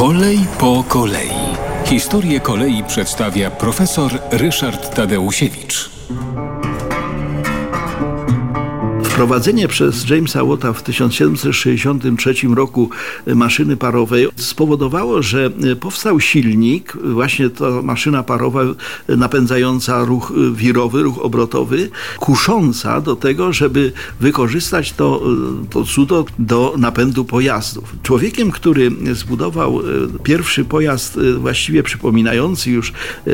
Kolej po kolei. Historię kolei przedstawia profesor Ryszard Tadeusiewicz. Wprowadzenie przez Jamesa Watta w 1763 roku maszyny parowej spowodowało, że powstał silnik, właśnie ta maszyna parowa napędzająca ruch wirowy, ruch obrotowy, kusząca do tego, żeby wykorzystać to, to cudo do napędu pojazdów. Człowiekiem, który zbudował pierwszy pojazd właściwie przypominający już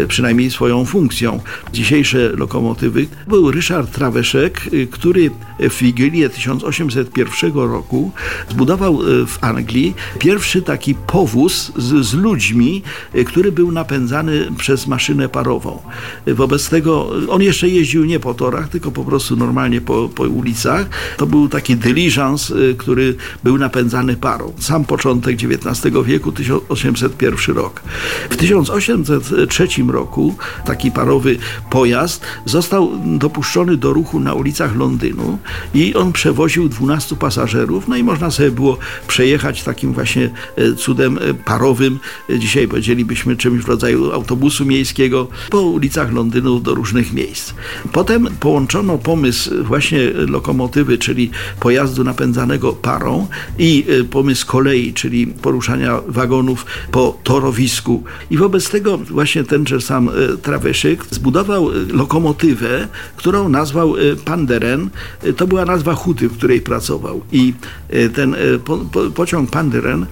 przynajmniej swoją funkcją dzisiejsze lokomotywy, był Ryszard Traveszek, który w w Wigilię 1801 roku zbudował e, w Anglii pierwszy taki powóz z, z ludźmi, e, który był napędzany przez maszynę parową. E, wobec tego on jeszcze jeździł nie po torach, tylko po prostu normalnie po, po ulicach. To był taki dyliżans, który był napędzany parą. Sam początek XIX wieku, 1801 rok. W 1803 roku taki parowy pojazd został dopuszczony do ruchu na ulicach Londynu i on przewoził 12 pasażerów, no i można sobie było przejechać takim właśnie e, cudem e, parowym, e, dzisiaj powiedzielibyśmy czymś w rodzaju autobusu miejskiego, po ulicach Londynu do różnych miejsc. Potem połączono pomysł właśnie lokomotywy, czyli pojazdu napędzanego parą i pomysł kolei, czyli poruszania wagonów po torowisku. I wobec tego właśnie tenże sam Traveszyk zbudował lokomotywę, którą nazwał Panderen. To była nazwa huty, w której pracował. I e, ten e, po, po, pociąg Panderen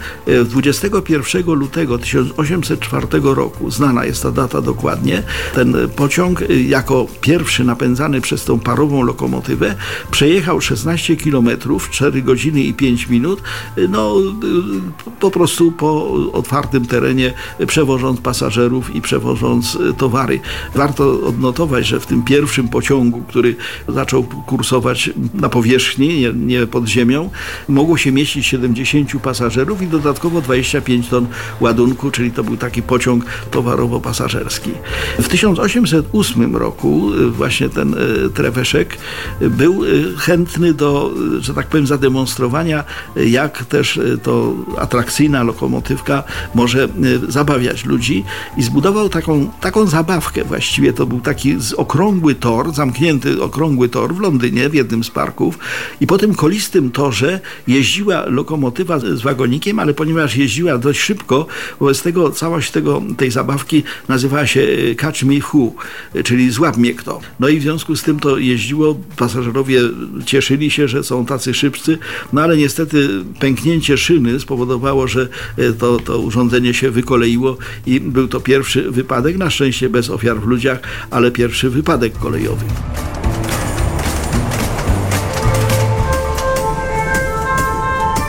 21 e, lutego 1804 roku, znana jest ta data dokładnie, ten pociąg jako pierwszy napędzany przez tą parową lokomotywę przejechał 16 km, 4 godziny i 5 minut, no po prostu po otwartym terenie przewożąc pasażerów i przewożąc towary. Warto odnotować, że w tym pierwszym pociągu, który zaczął kursować na powierzchni, nie, nie pod ziemią, mogło się mieścić 70 pasażerów i dodatkowo 25 ton ładunku, czyli to był taki pociąg towarowo-pasażerski. W 1808 roku y, właśnie ten y, Treweszek był y, chętny do, że tak powiem, zademonstrowania, jak też to atrakcyjna lokomotywka może zabawiać ludzi i zbudował taką, taką zabawkę właściwie. To był taki okrągły tor, zamknięty okrągły tor w Londynie, w jednym z parków i po tym kolistym torze jeździła lokomotywa z wagonikiem, ale ponieważ jeździła dość szybko, wobec tego całość tego, tej zabawki nazywała się e, Catch Me Who, czyli złap mnie kto. No i w związku z tym to jeździło, pasażerowie cieszyli się, że są tacy szybcy, no ale niestety pęknięcie szyny spowodowało, że e, to, to urządzenie się wykoleiło i był to pierwszy wypadek, na szczęście bez ofiar w ludziach, ale pierwszy wypadek kolejowy.